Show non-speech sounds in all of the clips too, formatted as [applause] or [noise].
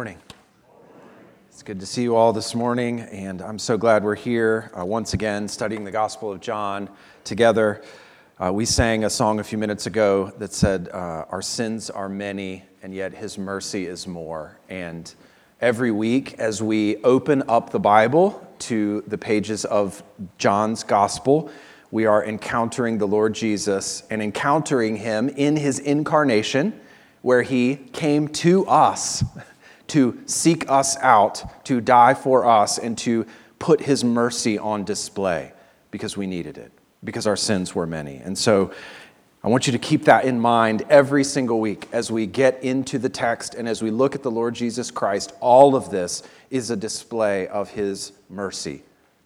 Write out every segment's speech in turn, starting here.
morning. It's good to see you all this morning, and I'm so glad we're here uh, once again studying the Gospel of John together. Uh, we sang a song a few minutes ago that said, uh, Our sins are many, and yet His mercy is more. And every week, as we open up the Bible to the pages of John's Gospel, we are encountering the Lord Jesus and encountering Him in His incarnation, where He came to us [laughs] to seek us out, to die for us, and to put his mercy on display because we needed it, because our sins were many. And so I want you to keep that in mind every single week as we get into the text and as we look at the Lord Jesus Christ. All of this is a display of his mercy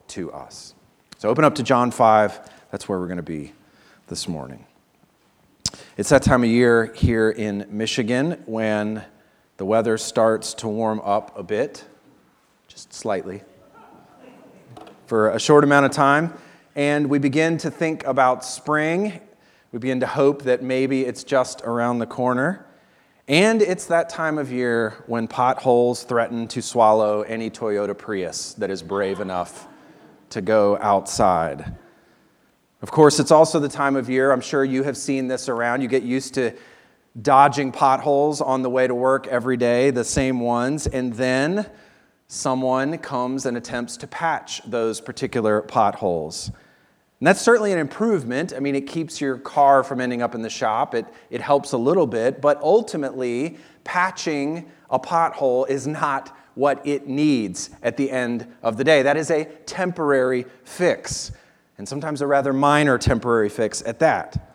to us. So open up to John 5. That's where we're going to be this morning. It's that time of year here in Michigan when the weather starts to warm up a bit, just slightly, for a short amount of time. And we begin to think about spring. We begin to hope that maybe it's just around the corner. And it's that time of year when potholes threaten to swallow any Toyota Prius that is brave enough to go outside. Of course, it's also the time of year, I'm sure you have seen this around. You get used to dodging potholes on the way to work every day, the same ones, and then someone comes and attempts to patch those particular potholes. And that's certainly an improvement. I mean, it keeps your car from ending up in the shop, it, it helps a little bit, but ultimately, patching a pothole is not what it needs at the end of the day. That is a temporary fix, and sometimes a rather minor temporary fix at that.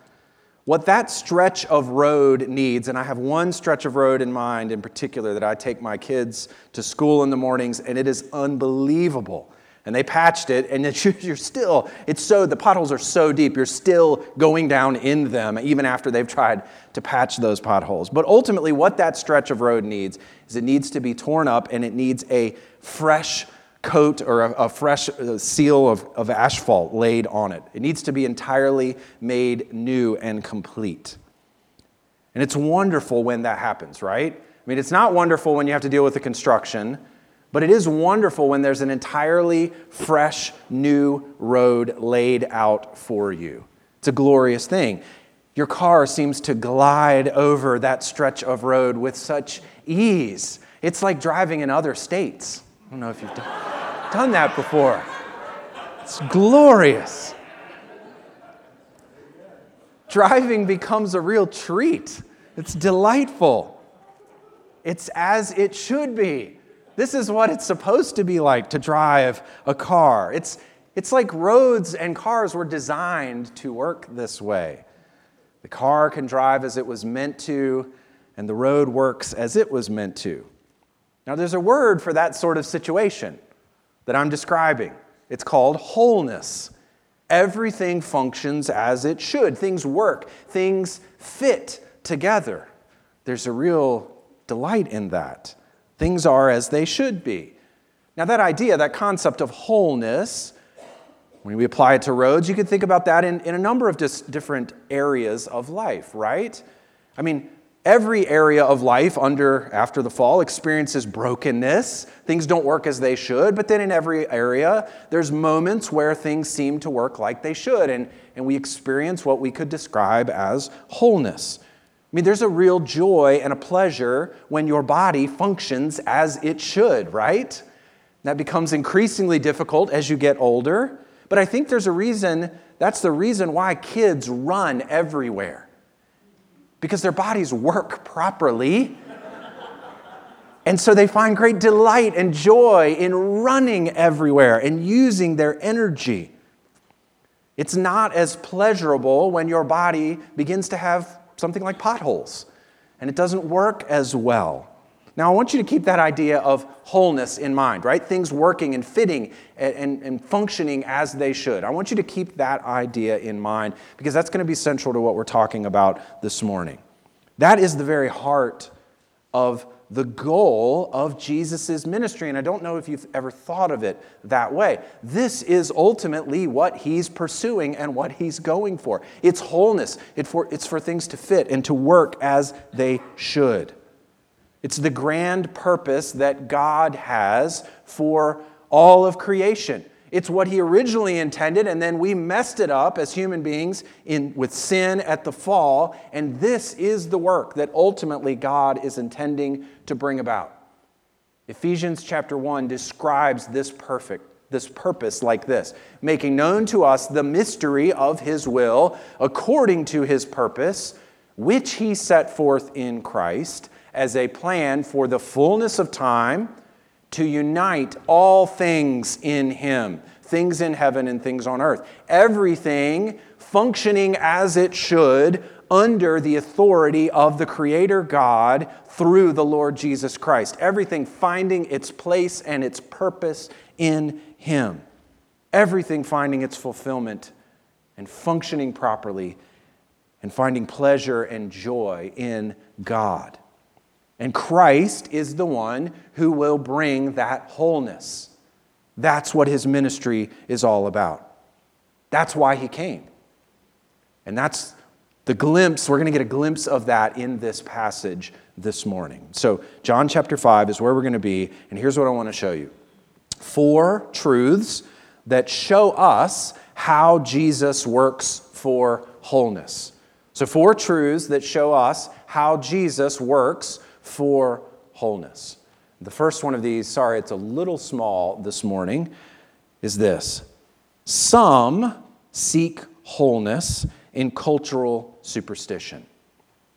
What that stretch of road needs, and I have one stretch of road in mind in particular that I take my kids to school in the mornings, and it is unbelievable. And they patched it, and [laughs] you're still, it's so, the potholes are so deep, you're still going down in them, even after they've tried to patch those potholes. But ultimately, what that stretch of road needs is it needs to be torn up, and it needs a fresh coat or a, a fresh uh, seal of, of asphalt laid on it. It needs to be entirely made new and complete. And it's wonderful when that happens, right? I mean, it's not wonderful when you have to deal with the construction, but it is wonderful when there's an entirely fresh, new road laid out for you. It's a glorious thing. Your car seems to glide over that stretch of road with such ease. It's like driving in other states. I don't know if you've done, done that before. It's glorious. Driving becomes a real treat. It's delightful. It's as it should be. This is what it's supposed to be like to drive a car. It's, it's like roads and cars were designed to work this way. The car can drive as it was meant to, and the road works as it was meant to. Now, there's a word for that sort of situation that I'm describing. It's called wholeness. Everything functions as it should, things work, things fit together. There's a real delight in that. Things are as they should be. Now, that idea, that concept of wholeness, when we apply it to roads, you can think about that in, in a number of dis- different areas of life, right? I mean, Every area of life under after the fall experiences brokenness. Things don't work as they should, but then in every area, there's moments where things seem to work like they should, and, and we experience what we could describe as wholeness. I mean, there's a real joy and a pleasure when your body functions as it should, right? That becomes increasingly difficult as you get older, but I think there's a reason, that's the reason why kids run everywhere because their bodies work properly. And so they find great delight and joy in running everywhere and using their energy. It's not as pleasurable when your body begins to have something like potholes and it doesn't work as well. Now, I want you to keep that idea of wholeness in mind, right? Things working and fitting and, and, and, functioning as they should. I want you to keep that idea in mind because that's going to be central to what we're talking about this morning. That is the very heart of the goal of Jesus' ministry. And I don't know if you've ever thought of it that way. This is ultimately what he's pursuing and what he's going for. It's wholeness, it's for, it's for things to fit and to work as they should. It's the grand purpose that God has for all of creation. It's what he originally intended, and then we messed it up as human beings in, with sin at the fall. And this is the work that ultimately God is intending to bring about. Ephesians chapter 1 describes this perfect this purpose like this making known to us the mystery of his will according to his purpose which he set forth in Christ as a plan for the fullness of time to unite all things in Him, things in heaven and things on earth. Everything functioning as it should under the authority of the Creator God through the Lord Jesus Christ. Everything finding its place and its purpose in Him. Everything finding its fulfillment and functioning properly and finding pleasure and joy in God. And Christ is the one who will bring that wholeness. That's what his ministry is all about. That's why he came. And that's the glimpse, we're going to get a glimpse of that in this passage this morning. So, John chapter 5 is where we're going to be, and here's what I want to show you four truths that show us how Jesus works for wholeness. So, four truths that show us how Jesus works for wholeness. The first one of these, sorry, it's a little small this morning, is this Some seek wholeness in cultural superstition.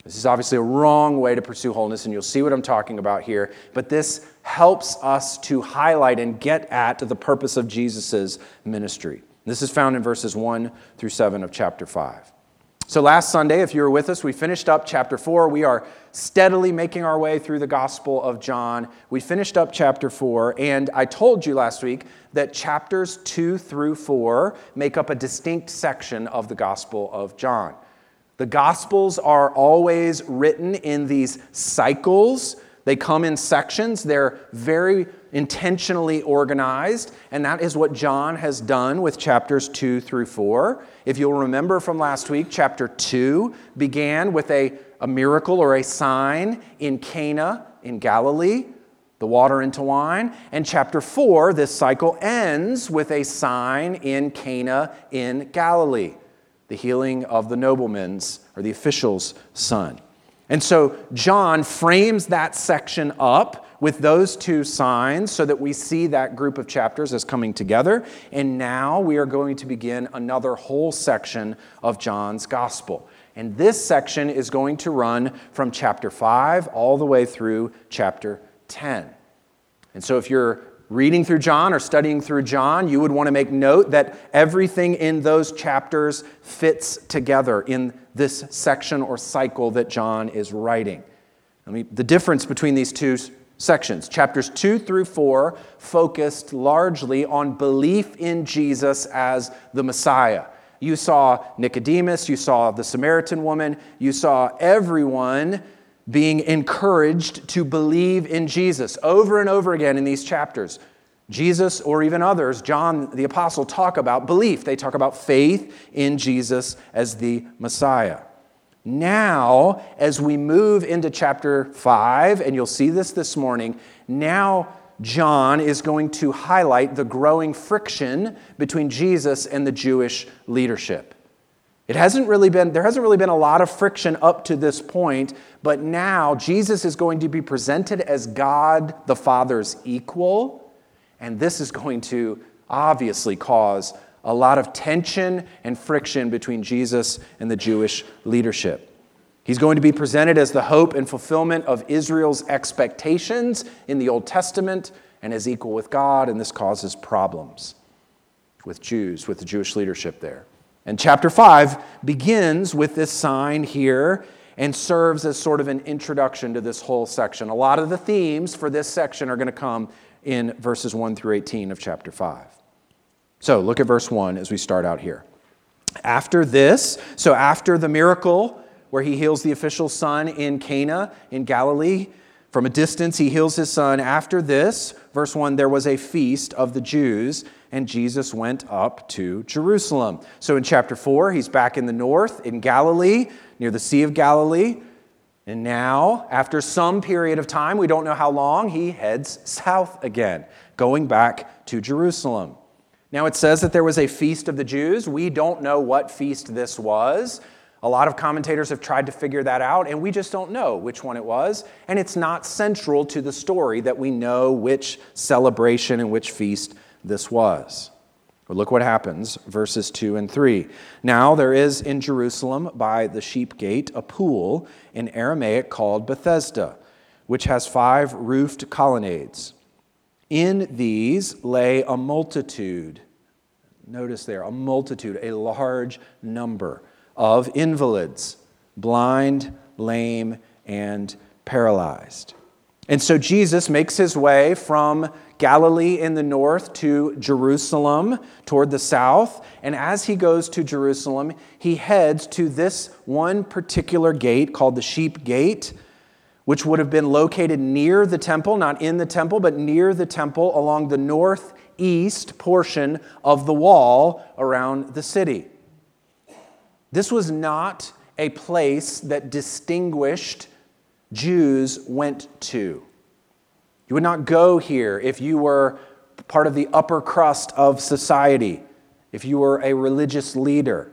This is obviously a wrong way to pursue wholeness, and you'll see what I'm talking about here. But this helps us to highlight and get at the purpose of Jesus' ministry. This is found in verses 1 through 7 of chapter 5. So, last Sunday, if you were with us, we finished up chapter 4. We are steadily making our way through the Gospel of John. We finished up chapter 4, and I told you last week that chapters 2 through 4 make up a distinct section of the Gospel of John. The Gospels are always written in these cycles they come in sections, they're very intentionally organized, and that is what John has done with chapters 2 through 4. If you'll remember from last week, chapter 2 began with a, a miracle or a sign in Cana in Galilee, the water into wine. And chapter 4, this cycle ends with a sign in Cana in Galilee, the healing of the nobleman's or the official's son. And so John frames that section up with those two signs so that we see that group of chapters as coming together. And now we are going to begin another whole section of John's gospel. And this section is going to run from chapter 5 all the way through chapter 10. And so if you're reading through John or studying through John, you would want to make note that everything in those chapters fits together in this section or cycle that John is writing. I mean, the difference between these two sections, chapters 2 through 4, focused largely on belief in Jesus as the Messiah. You saw Nicodemus, you saw the Samaritan woman, you saw everyone being encouraged to believe in Jesus over and over again in these chapters. Jesus, or even others, John the Apostle, talk about belief. They talk about faith in Jesus as the Messiah. Now, as we move into chapter 5, and you'll see this this morning, now John is going to highlight the growing friction between Jesus and the Jewish leadership. It hasn't really been, there hasn't really been a lot of friction up to this point, but now Jesus is going to be presented as God the Father's equal, and this is going to obviously cause a lot of tension and friction between Jesus and the Jewish leadership. He's going to be presented as the hope and fulfillment of Israel's expectations in the Old Testament and as equal with God, and this causes problems with Jews, with the Jewish leadership there. And chapter 5 begins with this sign here and serves as sort of an introduction to this whole section. A lot of the themes for this section are going to come in verses 1 through 18 of chapter 5. So look at verse 1 as we start out here. After this, so after the miracle where he heals the official son in Cana in Galilee, from a distance he heals his son. After this, verse 1, there was a feast of the Jews and Jesus went up to Jerusalem. So in chapter 4, he's back in the north, in Galilee, near the Sea of Galilee. And now, after some period of time, we don't know how long, he heads south again, going back to Jerusalem. Now, it says that there was a feast of the Jews. We don't know what feast this was. A lot of commentators have tried to figure that out, and we just don't know which one it was. And it's not central to the story that we know which celebration and which feast this was. But look what happens, verses 2 and 3. Now there is in Jerusalem by the sheep gate a pool in Aramaic called Bethesda, which has five roofed colonnades. In these lay a multitude. Notice there, a multitude, a large number of invalids, blind, lame, and paralyzed. And so Jesus makes his way from Galilee in the north to Jerusalem toward the south. And as he goes to Jerusalem, he heads to this one particular gate called the Sheep Gate, which would have been located near the temple, not in the temple, but near the temple along the northeast portion of the wall around the city. This was not a place that distinguished Jews went to. You would not go here if you were part of the upper crust of society, if you were a religious leader.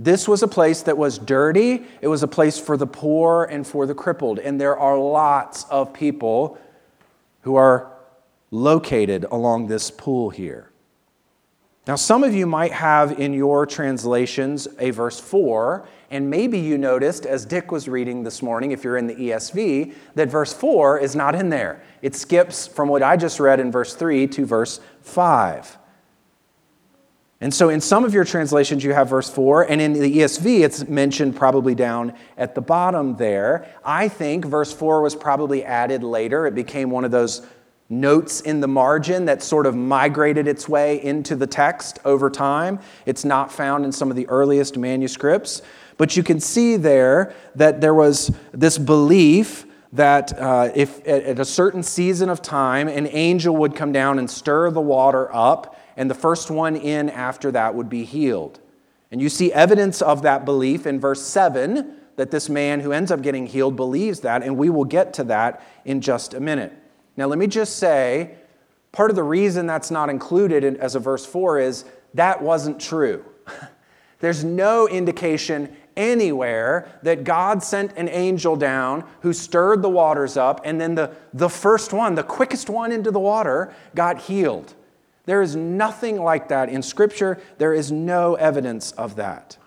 This was a place that was dirty. It was a place for the poor and for the crippled. And there are lots of people who are located along this pool here. Now, some of you might have in your translations a verse 4, and maybe you noticed as Dick was reading this morning, if you're in the ESV, that verse 4 is not in there. It skips from what I just read in verse 3 to verse 5. And so in some of your translations, you have verse 4, and in the ESV, it's mentioned probably down at the bottom there. I think verse 4 was probably added later. It became one of those notes in the margin that sort of migrated its way into the text over time. It's not found in some of the earliest manuscripts. But you can see there that there was this belief that uh, if at a certain season of time, an angel would come down and stir the water up, and the first one in after that would be healed. And you see evidence of that belief in verse 7 that this man who ends up getting healed believes that, and we will get to that in just a minute. Now, let me just say part of the reason that's not included in, as a verse 4 is that wasn't true. [laughs] There's no indication anywhere that God sent an angel down who stirred the waters up, and then the, the first one, the quickest one into the water, got healed. There is nothing like that in Scripture. There is no evidence of that.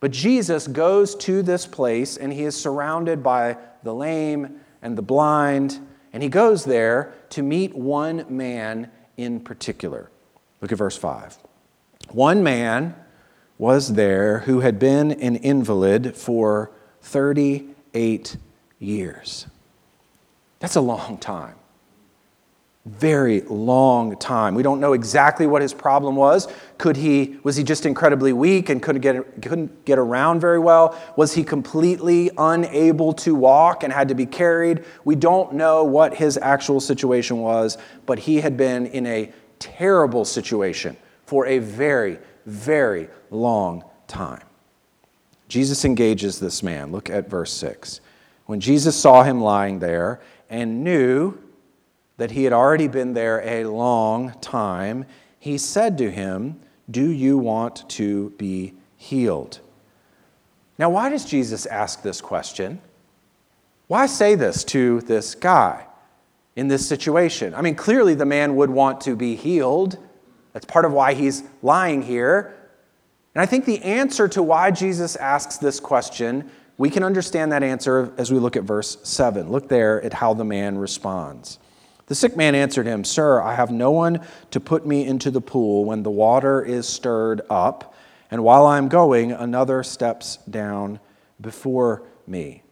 But Jesus goes to this place, and he is surrounded by the lame and the blind and he goes there to meet one man in particular. Look at verse 5. One man was there who had been an invalid for 38 years. That's a long time very long time. We don't know exactly what his problem was. Could he was he just incredibly weak and couldn't get couldn't get around very well? Was he completely unable to walk and had to be carried? We don't know what his actual situation was, but he had been in a terrible situation for a very very long time. Jesus engages this man. Look at verse 6. When Jesus saw him lying there and knew that he had already been there a long time, he said to him, Do you want to be healed? Now, why does Jesus ask this question? Why say this to this guy in this situation? I mean, clearly the man would want to be healed. That's part of why he's lying here. And I think the answer to why Jesus asks this question, we can understand that answer as we look at verse 7. Look there at how the man responds. The sick man answered him, Sir, I have no one to put me into the pool when the water is stirred up, and while I am going, another steps down before me.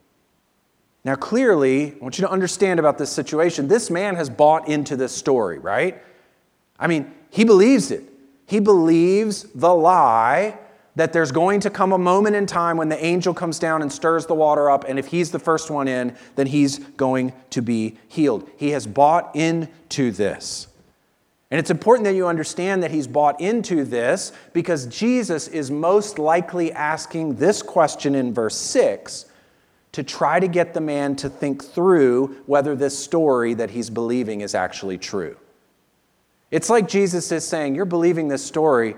Now, clearly, I want you to understand about this situation. This man has bought into this story, right? I mean, he believes it. He believes the lie that there's going to come a moment in time when the angel comes down and stirs the water up, and if he's the first one in, then he's going to be healed. He has bought into this. And it's important that you understand that he's bought into this because Jesus is most likely asking this question in verse 6 to try to get the man to think through whether this story that he's believing is actually true. It's like Jesus is saying, You're believing this story.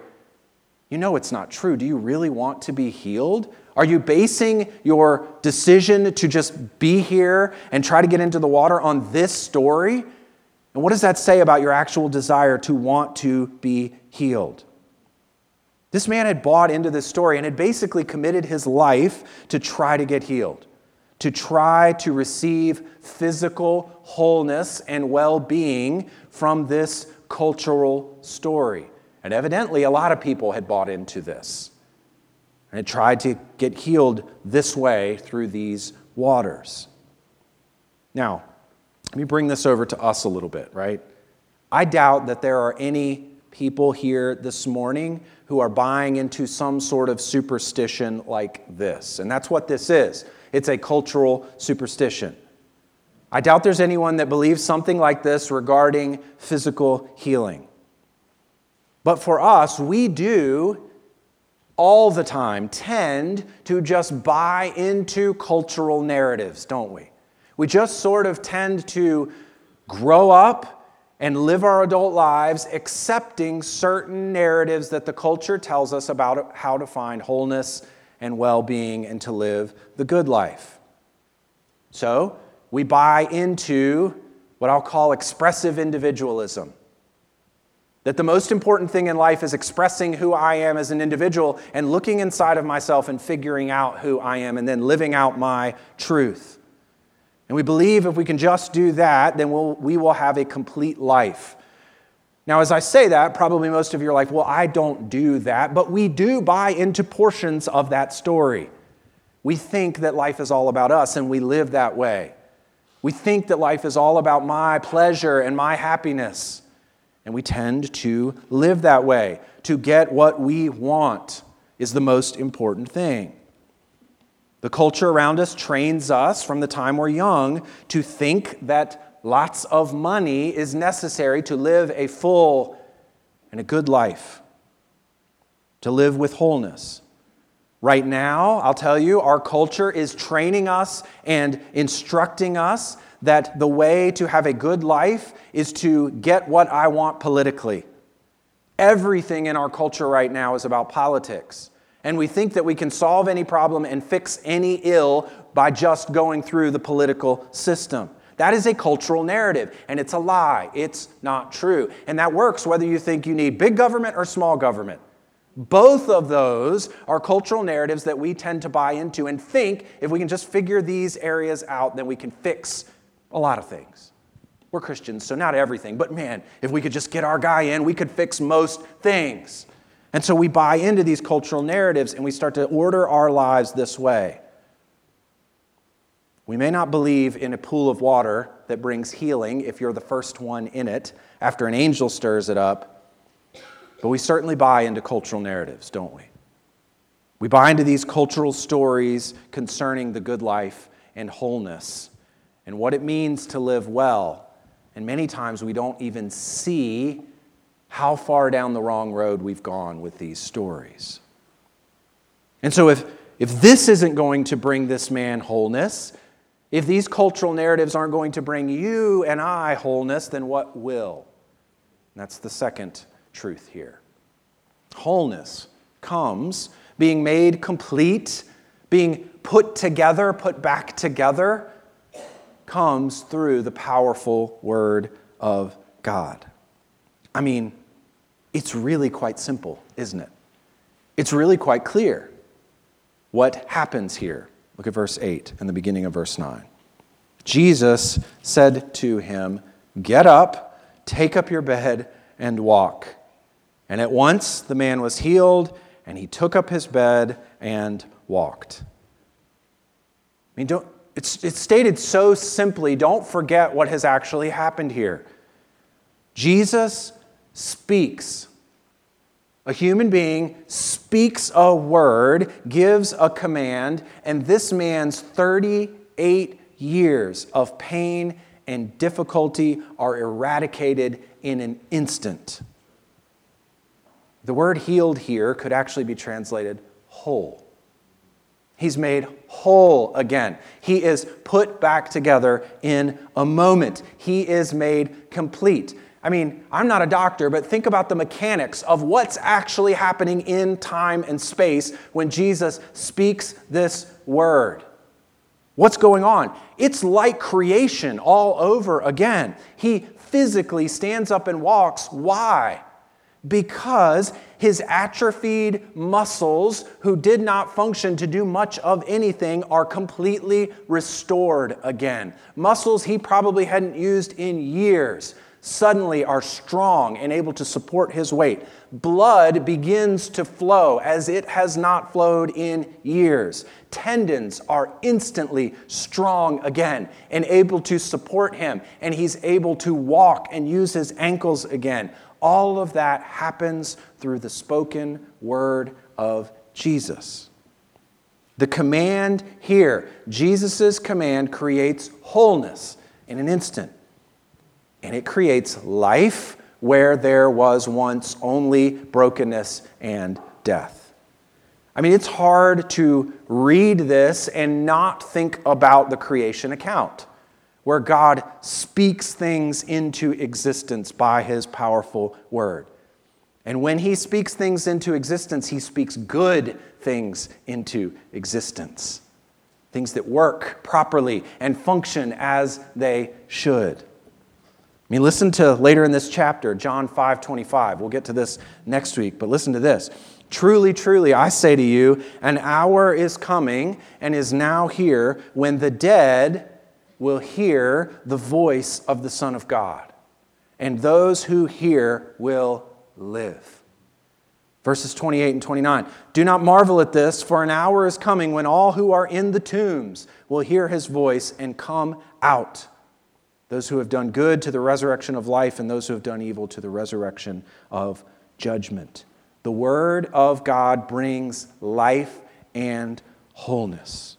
You know it's not true. Do you really want to be healed? Are you basing your decision to just be here and try to get into the water on this story? And what does that say about your actual desire to want to be healed? This man had bought into this story and had basically committed his life to try to get healed, to try to receive physical wholeness and well being from this cultural story. And evidently, a lot of people had bought into this and had tried to get healed this way through these waters. Now, let me bring this over to us a little bit, right? I doubt that there are any people here this morning who are buying into some sort of superstition like this. And that's what this is it's a cultural superstition. I doubt there's anyone that believes something like this regarding physical healing. But for us, we do all the time tend to just buy into cultural narratives, don't we? We just sort of tend to grow up and live our adult lives accepting certain narratives that the culture tells us about how to find wholeness and well being and to live the good life. So, we buy into what I'll call expressive individualism. That the most important thing in life is expressing who I am as an individual and looking inside of myself and figuring out who I am and then living out my truth. And we believe if we can just do that, then we'll, we will have a complete life. Now, as I say that, probably most of you are like, well, I don't do that, but we do buy into portions of that story. We think that life is all about us, and we live that way. We think that life is all about my pleasure and my happiness, and we tend to live that way. To get what we want is the most important thing. The culture around us trains us from the time we're young to think that lots of money is necessary to live a full and a good life, to live with wholeness. Right now, I'll tell you, our culture is training us and instructing us that the way to have a good life is to get what I want politically. Everything in our culture right now is about politics and we think that we can solve any problem and fix any ill by just going through the political system. That is a cultural narrative, and it's a lie. It's not true. And that works whether you think you need big government or small government. Both of those are cultural narratives that we tend to buy into and think if we can just figure these areas out, then we can fix a lot of things. We're Christians, so not everything, but man, if we could just get our guy in, we could fix most things. And so we buy into these cultural narratives and we start to order our lives this way. We may not believe in a pool of water that brings healing if you're the first one in it after an angel stirs it up, but we certainly buy into cultural narratives, don't we? We buy into these cultural stories concerning the good life and wholeness and what it means to live well. And many times we don't even see how far down the wrong road we've gone with these stories. And so, if, if this isn't going to bring this man wholeness, if these cultural narratives aren't going to bring you and I wholeness, then what will? And that's the second truth here. Wholeness comes being made complete, being put together, put back together, comes through the powerful Word of God. I mean, it's really quite simple, isn't it? It's really quite clear what happens here. Look at verse 8 and the beginning of verse 9. Jesus said to him, Get up, take up your bed, and walk. And at once the man was healed, and he took up his bed and walked. I mean, don't, it's, it's stated so simply. Don't forget what has actually happened here. Jesus speaks. A human being speaks a word, gives a command, and this man's 38 years of pain and difficulty are eradicated in an instant. The word healed here could actually be translated whole. He's made whole again. He is put back together in a moment. He is made complete. I mean, I'm not a doctor, but think about the mechanics of what's actually happening in time and space when Jesus speaks this word. What's going on? It's like creation all over again. He physically stands up and walks. Why? Because his atrophied muscles, who did not function to do much of anything, are completely restored again. Muscles he probably hadn't used in years suddenly are strong and able to support his weight. Blood begins to flow as it has not flowed in years. Tendons are instantly strong again and able to support him, and he's able to walk and use his ankles again. All of that happens through the spoken word of Jesus. The command here, Jesus' command, creates wholeness in an instant. And it creates life where there was once only brokenness and death. I mean, it's hard to read this and not think about the creation account where God speaks things into existence by his powerful word. And when he speaks things into existence, he speaks good things into existence. Things that work properly and function as they should. I mean, listen to later in this chapter, John 5 25. We'll get to this next week, but listen to this. Truly, truly, I say to you, an hour is coming and is now here when the dead will hear the voice of the Son of God, and those who hear will live. Verses 28 and 29. Do not marvel at this, for an hour is coming when all who are in the tombs will hear his voice and come out. Those who have done good to the resurrection of life, and those who have done evil to the resurrection of judgment. The word of God brings life and wholeness.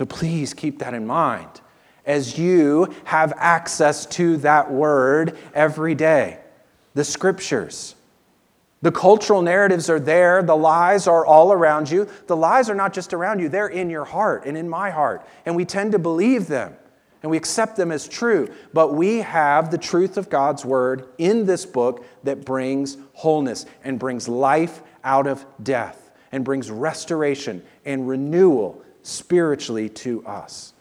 So please keep that in mind as you have access to that word every day. The scriptures. The cultural narratives are there. The lies are all around you. The lies are not just around you, they're in your heart and in my heart. And we tend to believe them and we accept them as true. But we have the truth of God's word in this book that brings wholeness and brings life out of death and brings restoration and renewal spiritually to us.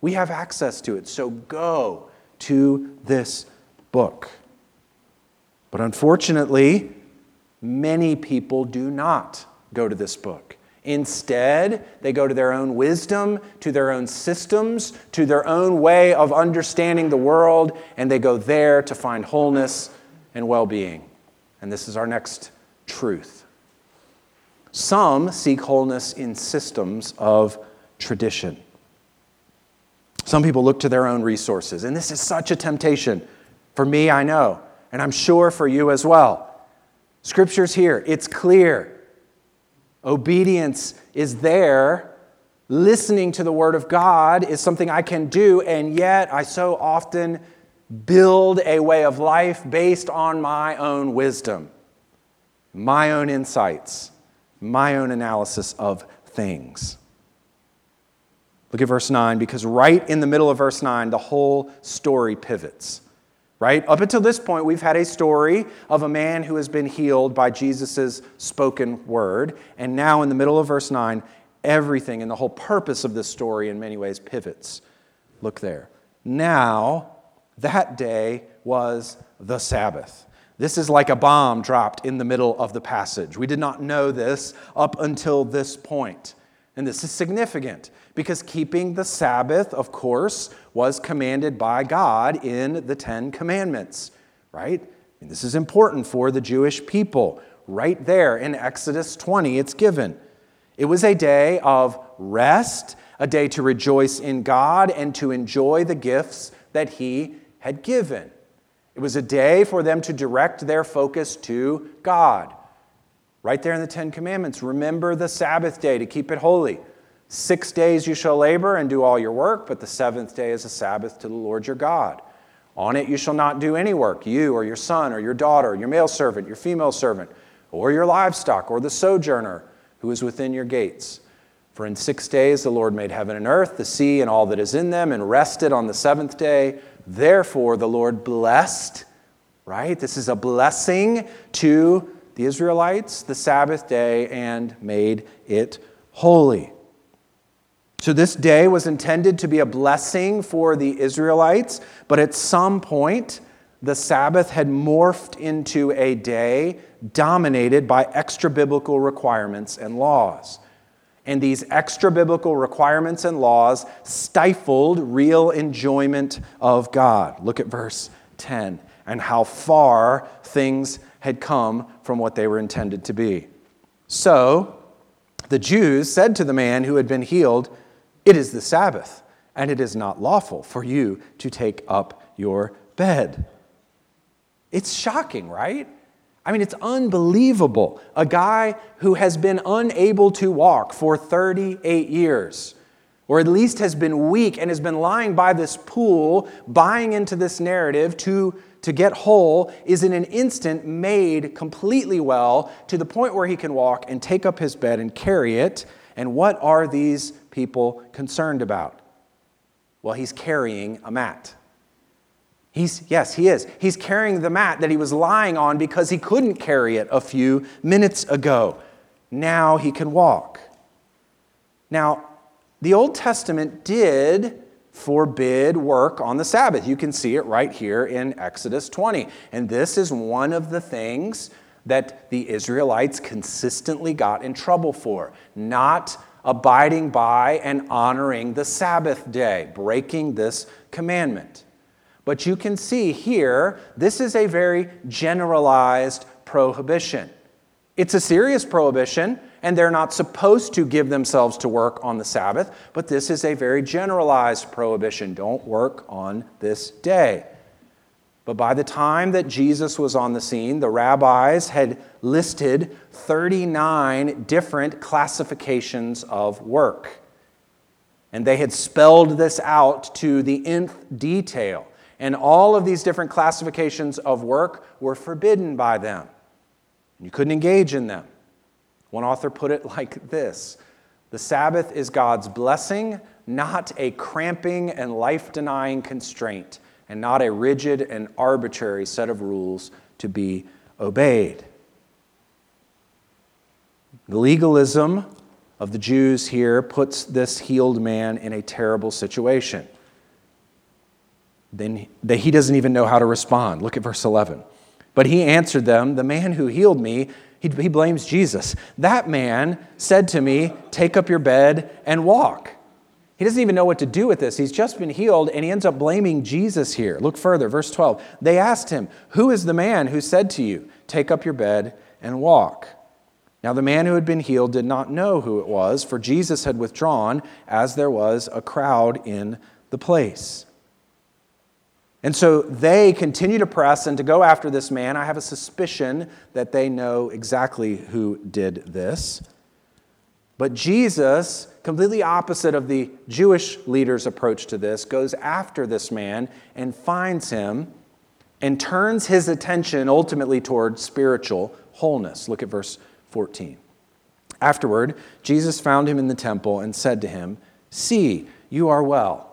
We have access to it, so go to this book. But unfortunately, many people do not go to this book. Instead, they go to their own wisdom, to their own systems, to their own way of understanding the world, and they go there to find wholeness and well being. And this is our next truth. Some seek wholeness in systems of tradition. Some people look to their own resources, and this is such a temptation. For me, I know, and I'm sure for you as well. Scripture's here, it's clear. Obedience is there. Listening to the Word of God is something I can do, and yet I so often build a way of life based on my own wisdom, my own insights my own analysis of things. Look at verse 9, because right in the middle of verse 9, the whole story pivots. Right? Up until this point, we've had a story of a man who has been healed by Jesus' spoken word. And now, in the middle of verse 9, everything and the whole purpose of this story, in many ways, pivots. Look there. Now, that day was the Sabbath. This is like a bomb dropped in the middle of the passage. We did not know this up until this point. And this is significant because keeping the Sabbath, of course, was commanded by God in the Ten Commandments, right? And this is important for the Jewish people. Right there in Exodus 20, it's given. It was a day of rest, a day to rejoice in God and to enjoy the gifts that He had given. It was a day for them to direct their focus to God. Right there in the Ten Commandments, remember the Sabbath day to keep it holy. Six days you shall labor and do all your work, but the seventh day is a Sabbath to the Lord your God. On it you shall not do any work, you or your son or your daughter, your male servant, your female servant, or your livestock, or the sojourner who is within your gates. For in six days the Lord made heaven and earth, the sea, and all that is in them, and rested on the seventh day. Therefore the Lord blessed, right? This is a blessing to the Israelites, the Sabbath day, and made it holy. So, this day was intended to be a blessing for the Israelites, but at some point, the Sabbath had morphed into a day dominated by extra biblical requirements and laws. And these extra biblical requirements and laws stifled real enjoyment of God. Look at verse 10 and how far things had come from what they were intended to be. So the Jews said to the man who had been healed, It is the Sabbath, and it is not lawful for you to take up your bed. It's shocking, right? I mean, it's unbelievable. A guy who has been unable to walk for 38 years, or at least has been weak and has been lying by this pool, buying into this narrative to, to get whole, is in an instant made completely well to the point where he can walk and take up his bed and carry it. And what are these people concerned about? Well, he's carrying a mat. He's, yes, he is. He's carrying the mat that he was lying on because he couldn't carry it a few minutes ago. Now he can walk. Now, the Old Testament did forbid work on the Sabbath. You can see it right here in Exodus 20. And this is one of the things that the Israelites consistently got in trouble for not abiding by and honoring the Sabbath day, breaking this commandment. But you can see here, this is a very generalized prohibition. It's a serious prohibition, and they're not supposed to give themselves to work on the Sabbath, but this is a very generalized prohibition. Don't work on this day. But by the time that Jesus was on the scene, the rabbis had listed 39 different classifications of work. And they had spelled this out to the nth detail. And all of these different classifications of work were forbidden by them. You couldn't engage in them. One author put it [laughs] like this The Sabbath is God's blessing, not a cramping and life denying constraint, and not a rigid and arbitrary set of rules to be obeyed. The legalism of the Jews here puts this healed man in a terrible situation then that he doesn't even know how to respond. Look at verse 11. But he answered them, The man who healed me, he, he blames Jesus. That man said to me, Take up your bed and walk. He doesn't even know what to do with this. He's just been healed and he ends up blaming Jesus here. Look further, verse 12. They asked him, Who is the man who said to you, Take up your bed and walk? Now, the man who had been healed did not know who it was, for Jesus had withdrawn as there was a crowd in the place. And so they continue to press and to go after this man. I have a suspicion that they know exactly who did this. But Jesus, completely opposite of the Jewish leaders' approach to this, goes after this man and finds him and turns his attention ultimately toward spiritual wholeness. Look at verse 14. Afterward, Jesus found him in the temple and said to him, See, you are well.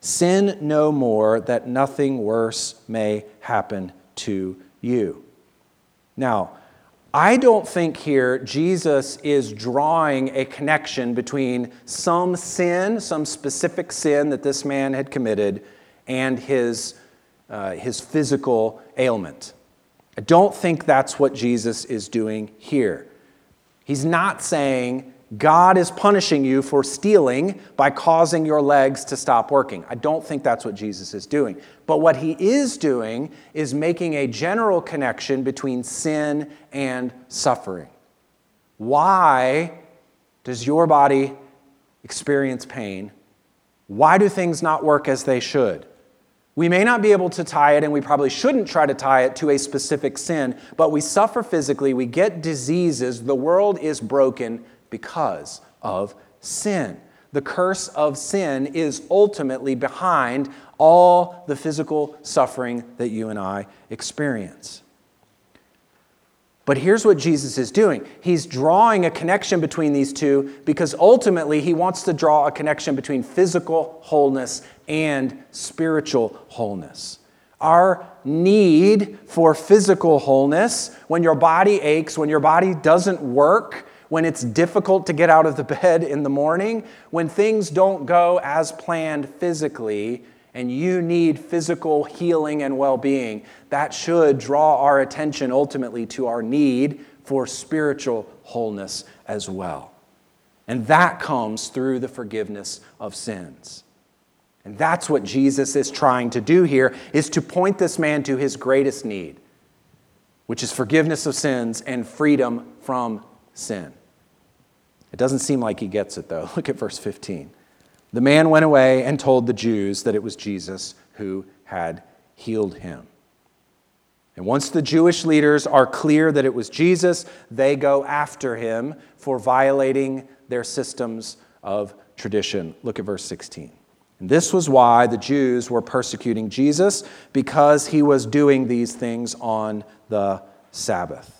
Sin no more, that nothing worse may happen to you. Now, I don't think here Jesus is drawing a connection between some sin, some specific sin that this man had committed, and his, uh, his physical ailment. I don't think that's what Jesus is doing here. He's not saying God is punishing you for stealing by causing your legs to stop working. I don't think that's what Jesus is doing. But what he is doing is making a general connection between sin and suffering. Why does your body experience pain? Why do things not work as they should? We may not be able to tie it, and we probably shouldn't try to tie it to a specific sin, but we suffer physically, we get diseases, the world is broken because of sin. The curse of sin is ultimately behind all the physical suffering that you and I experience. But here's what Jesus is doing He's drawing a connection between these two because ultimately He wants to draw a connection between physical wholeness and spiritual wholeness. Our need for physical wholeness, when your body aches, when your body doesn't work, when it's difficult to get out of the bed in the morning, when things don't go as planned physically, and you need physical healing and well being, that should draw our attention ultimately to our need for spiritual wholeness as well. And that comes through the forgiveness of sins. And that's what Jesus is trying to do here is to point this man to his greatest need, which is forgiveness of sins and freedom from sin. It doesn't seem like he gets it though. [laughs] Look at verse 15. The man went away and told the Jews that it was Jesus who had healed him. And once the Jewish leaders are clear that it was Jesus, they go after him for violating their systems of tradition. Look at verse 16. And this was why the Jews were persecuting Jesus, because he was doing these things on the Sabbath.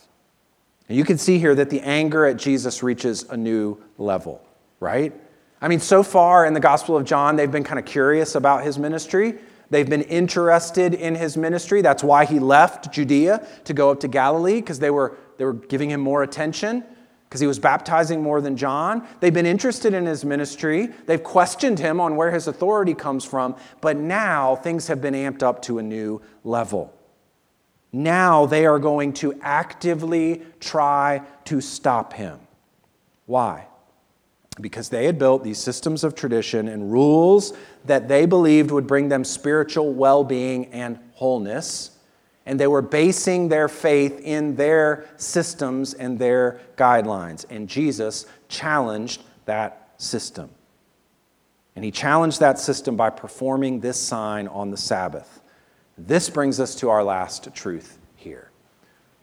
And you can see here that the anger at Jesus reaches a new level, right? I mean, so far in the Gospel of John, they've been kind of curious about his ministry. They've been interested in his ministry. That's why he left Judea to go up to Galilee, because they were, they were giving him more attention, because he was baptizing more than John. They've been interested in his ministry. They've questioned him on where his authority comes from. But now things have been amped up to a new level. Now they are going to actively try to stop him. Why? because they had built these systems of tradition and rules that they believed would bring them spiritual well being and wholeness. And they were basing their faith in their systems and their guidelines. And Jesus challenged that system. And he challenged that system by performing this sign on the Sabbath. This brings us to our last truth here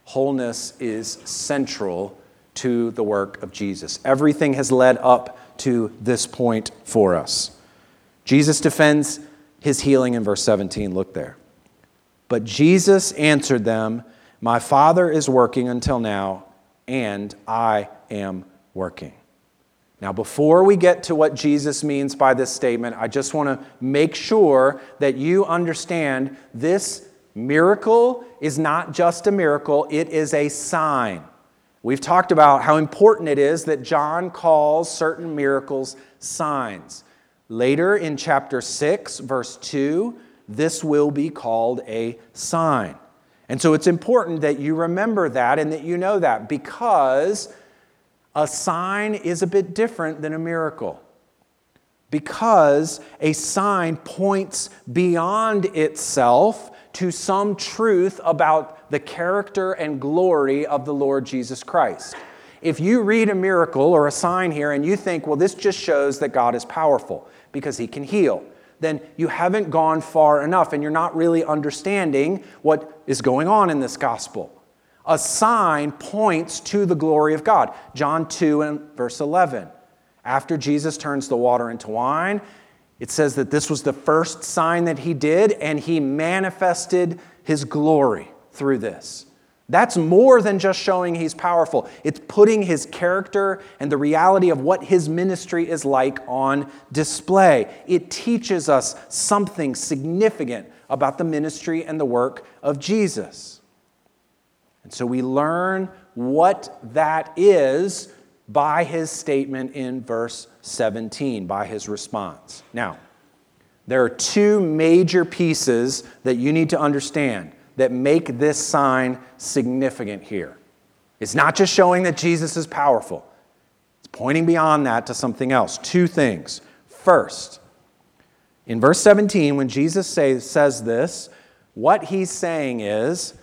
wholeness is central to the work of Jesus. Everything has led up to this point for us. Jesus defends his healing in verse 17. Look there. But Jesus answered them, My Father is working until now, and I am working. Now, before we get to what Jesus means by this statement, I just want to make sure that you understand this miracle is not just a miracle, it is a sign. We've talked about how important it is that John calls certain miracles signs. Later in chapter 6, verse 2, this will be called a sign. And so it's important that you remember that and that you know that because a sign is a bit different than a miracle. Because a sign points beyond itself to some truth about the character and glory of the Lord Jesus Christ. If you read a miracle or a sign here and you think, well, this just shows that God is powerful because he can heal, then you haven't gone far enough and you're not really understanding what is going on in this gospel. A sign points to the glory of God. John 2 and verse 11. After Jesus turns the water into wine, it says that this was the first sign that he did, and he manifested his glory through this. That's more than just showing he's powerful. It's putting his character and the reality of what his ministry is like on display. It teaches us something significant about the ministry and the work of Jesus. And so we learn what that is by his statement in verse 17, by his response. Now, there are two major pieces that you need to understand that make this sign significant here. It's not just showing that Jesus is powerful, it's pointing beyond that to something else. Two things. First, in verse 17, when Jesus say, says this, what he's saying is,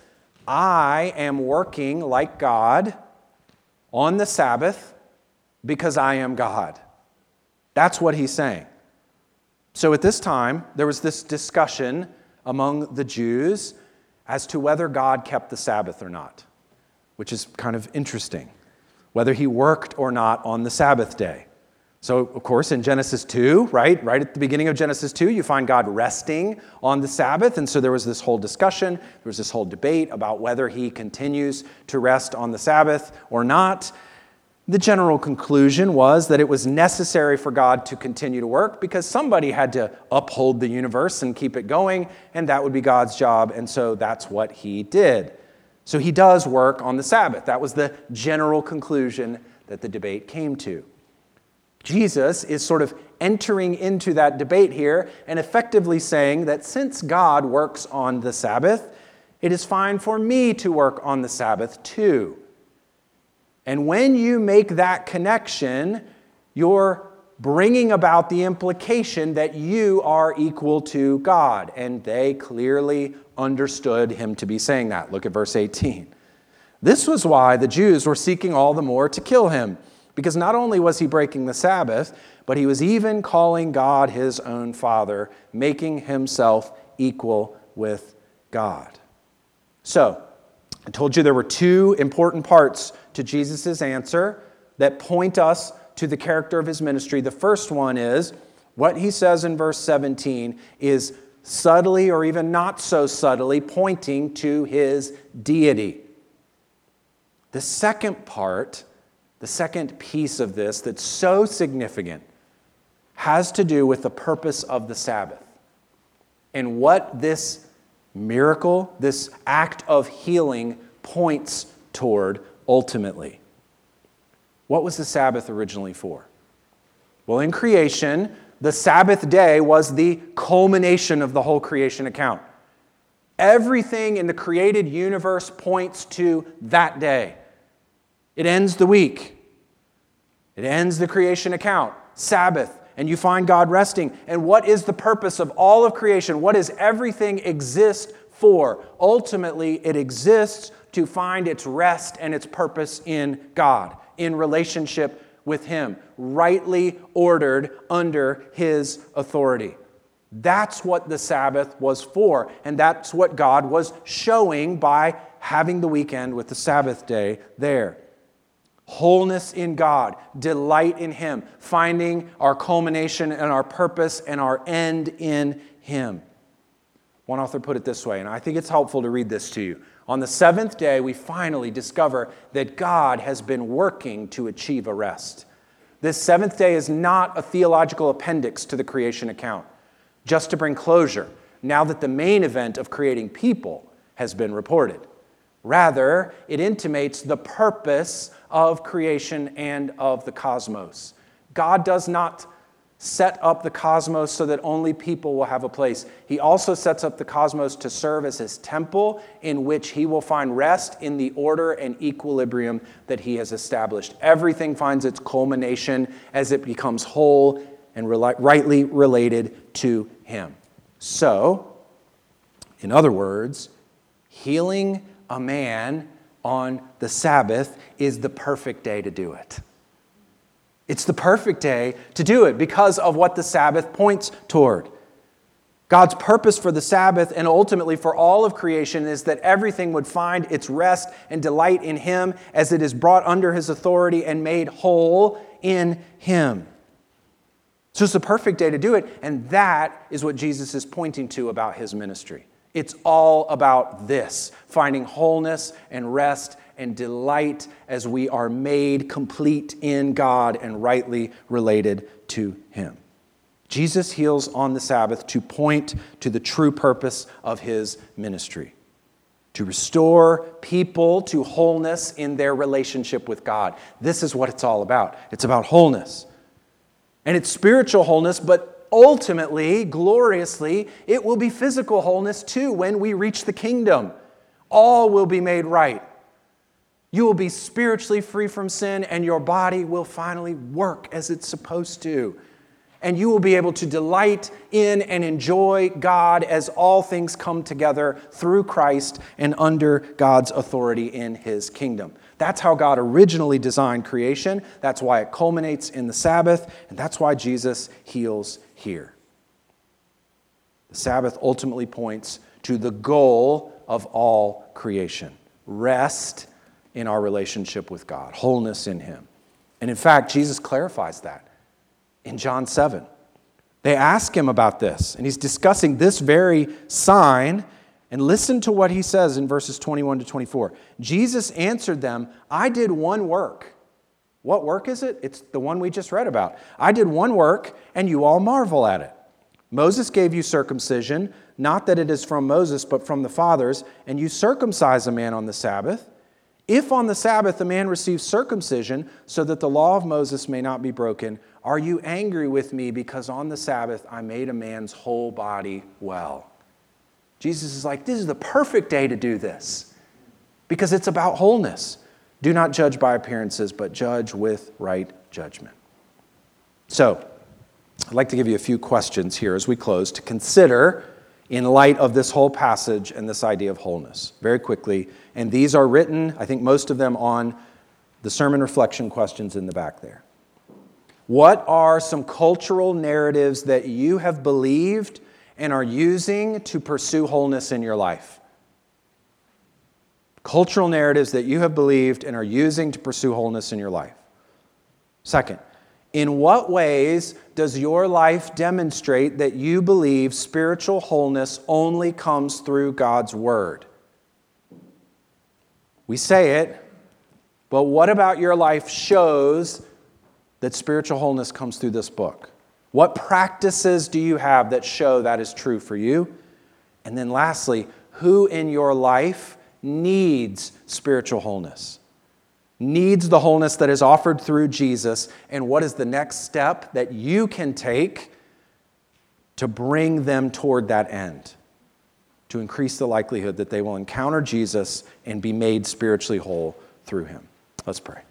I am working like God on the Sabbath because I am God. That's what he's saying. So at this time, there was this discussion among the Jews as to whether God kept the Sabbath or not, which is kind of interesting. Whether he worked or not on the Sabbath day. So, of course, in Genesis 2, right, right at the beginning of Genesis 2, you find God resting on the Sabbath. And so there was this whole discussion, there was this whole debate about whether he continues to rest on the Sabbath or not. The general conclusion was that it was necessary for God to continue to work because somebody had to uphold the universe and keep it going, and that would be God's job. And so that's what he did. So he does work on the Sabbath. That was the general conclusion that the debate came to. Jesus is sort of entering into that debate here and effectively saying that since God works on the Sabbath, it is fine for me to work on the Sabbath too. And when you make that connection, you're bringing about the implication that you are equal to God. And they clearly understood him to be saying that. Look at verse 18. This was why the Jews were seeking all the more to kill him because not only was he breaking the Sabbath, but he was even calling God his own Father, making himself equal with God. So, I told you there were two important parts to Jesus' answer that point us to the character of his ministry. The first one is what he says in verse 17 is subtly or even not so subtly pointing to his deity. The second part the second piece of this that's so significant has to do with the purpose of the Sabbath and what this miracle, this act of healing, points toward ultimately. What was the Sabbath originally for? Well, in creation, the Sabbath day was the culmination of the whole creation account. Everything in the created universe points to that day. It ends the week. It ends the creation account, Sabbath, and you find God resting. And what is the purpose of all of creation? What does everything exist for? Ultimately, it exists to find its rest and its purpose in God, in relationship with Him, rightly ordered under His authority. That's what the Sabbath was for, and that's what God was showing by having the weekend with the Sabbath day there wholeness in God, delight in Him, finding our culmination and our purpose and our end in Him. One author put it this way, and I think it's helpful to read this to you. On the seventh day, we finally discover that God has been working to achieve a rest. This seventh day is not a theological appendix to the creation account, just to bring closure, now that the main event of creating people has been reported. Rather, it intimates the purpose of creation and of the cosmos. God does not set up the cosmos so that only people will have a place. He also sets up the cosmos to serve as his temple in which he will find rest in the order and equilibrium that he has established. Everything finds its culmination as it becomes whole and rightly related to him. So, in other words, healing a man on the Sabbath is the perfect day to do it. It's the perfect day to do it because of what the Sabbath points toward. God's purpose for the Sabbath and ultimately for all of creation is that everything would find its rest and delight in Him as it is brought under His authority and made whole in Him. So it's the perfect day to do it, and that is what Jesus is pointing to about His ministry. It's all about this finding wholeness and rest and delight as we are made complete in God and rightly related to Him. Jesus heals on the Sabbath to point to the true purpose of His ministry to restore people to wholeness in their relationship with God. This is what it's all about. It's about wholeness. And it's spiritual wholeness, but ultimately, gloriously, it will be physical wholeness too when we reach the kingdom. All will be made right. You will be spiritually free from sin, and your body will finally work as it's supposed to. And you will be able to delight in and enjoy God as all things come together through Christ and under God's authority in his kingdom. That's how God originally designed creation. That's why it culminates in the Sabbath, and that's why Jesus heals here. The Sabbath ultimately points to the goal of all creation rest in our relationship with God, wholeness in Him. And in fact, Jesus clarifies that. in John 7. They ask him about this, and he's discussing this very sign. And listen to what he says in verses 21 to 24. Jesus answered them, I did one work. What work is it? It's the one we just read about. I did one work, and you all marvel at it. Moses gave you circumcision, not that it is from Moses, but from the fathers, and you circumcise a man on the Sabbath. If on the Sabbath a man receives circumcision, so that the law of Moses may not be broken, are you angry with me because on the Sabbath I made a man's whole body well? Jesus is like, this is the perfect day to do this because it's about wholeness. Do not judge by appearances, but judge with right judgment. So, I'd like to give you a few questions here as we close to consider in light of this whole passage and this idea of wholeness. Very quickly, and these are written, I think most of them on the sermon reflection questions in the back there. What are some cultural narratives that you have believed and are using to pursue wholeness in your life. Cultural narratives that you have believed and are using to pursue wholeness in your life. Second, in what ways does your life demonstrate that you believe spiritual wholeness only comes through God's Word? We say it, but what about your life shows that spiritual wholeness comes through this book? What practices do you have that show that is true for you? And then lastly, who in your life needs spiritual wholeness? Needs the wholeness that is offered through Jesus? And what is the next step that you can take to bring them toward that end? To increase the likelihood that they will encounter Jesus and be made spiritually whole through him. Let's pray.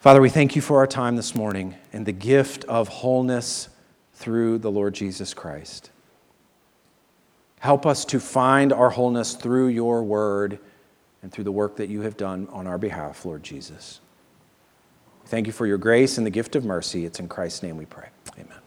Father, we thank you for our time this morning and the gift of wholeness through the Lord Jesus Christ. Help us to find our wholeness through your word and through the work that you have done on our behalf, Lord Jesus. Thank you for your grace and the gift of mercy. It's in Christ's name we pray. Amen.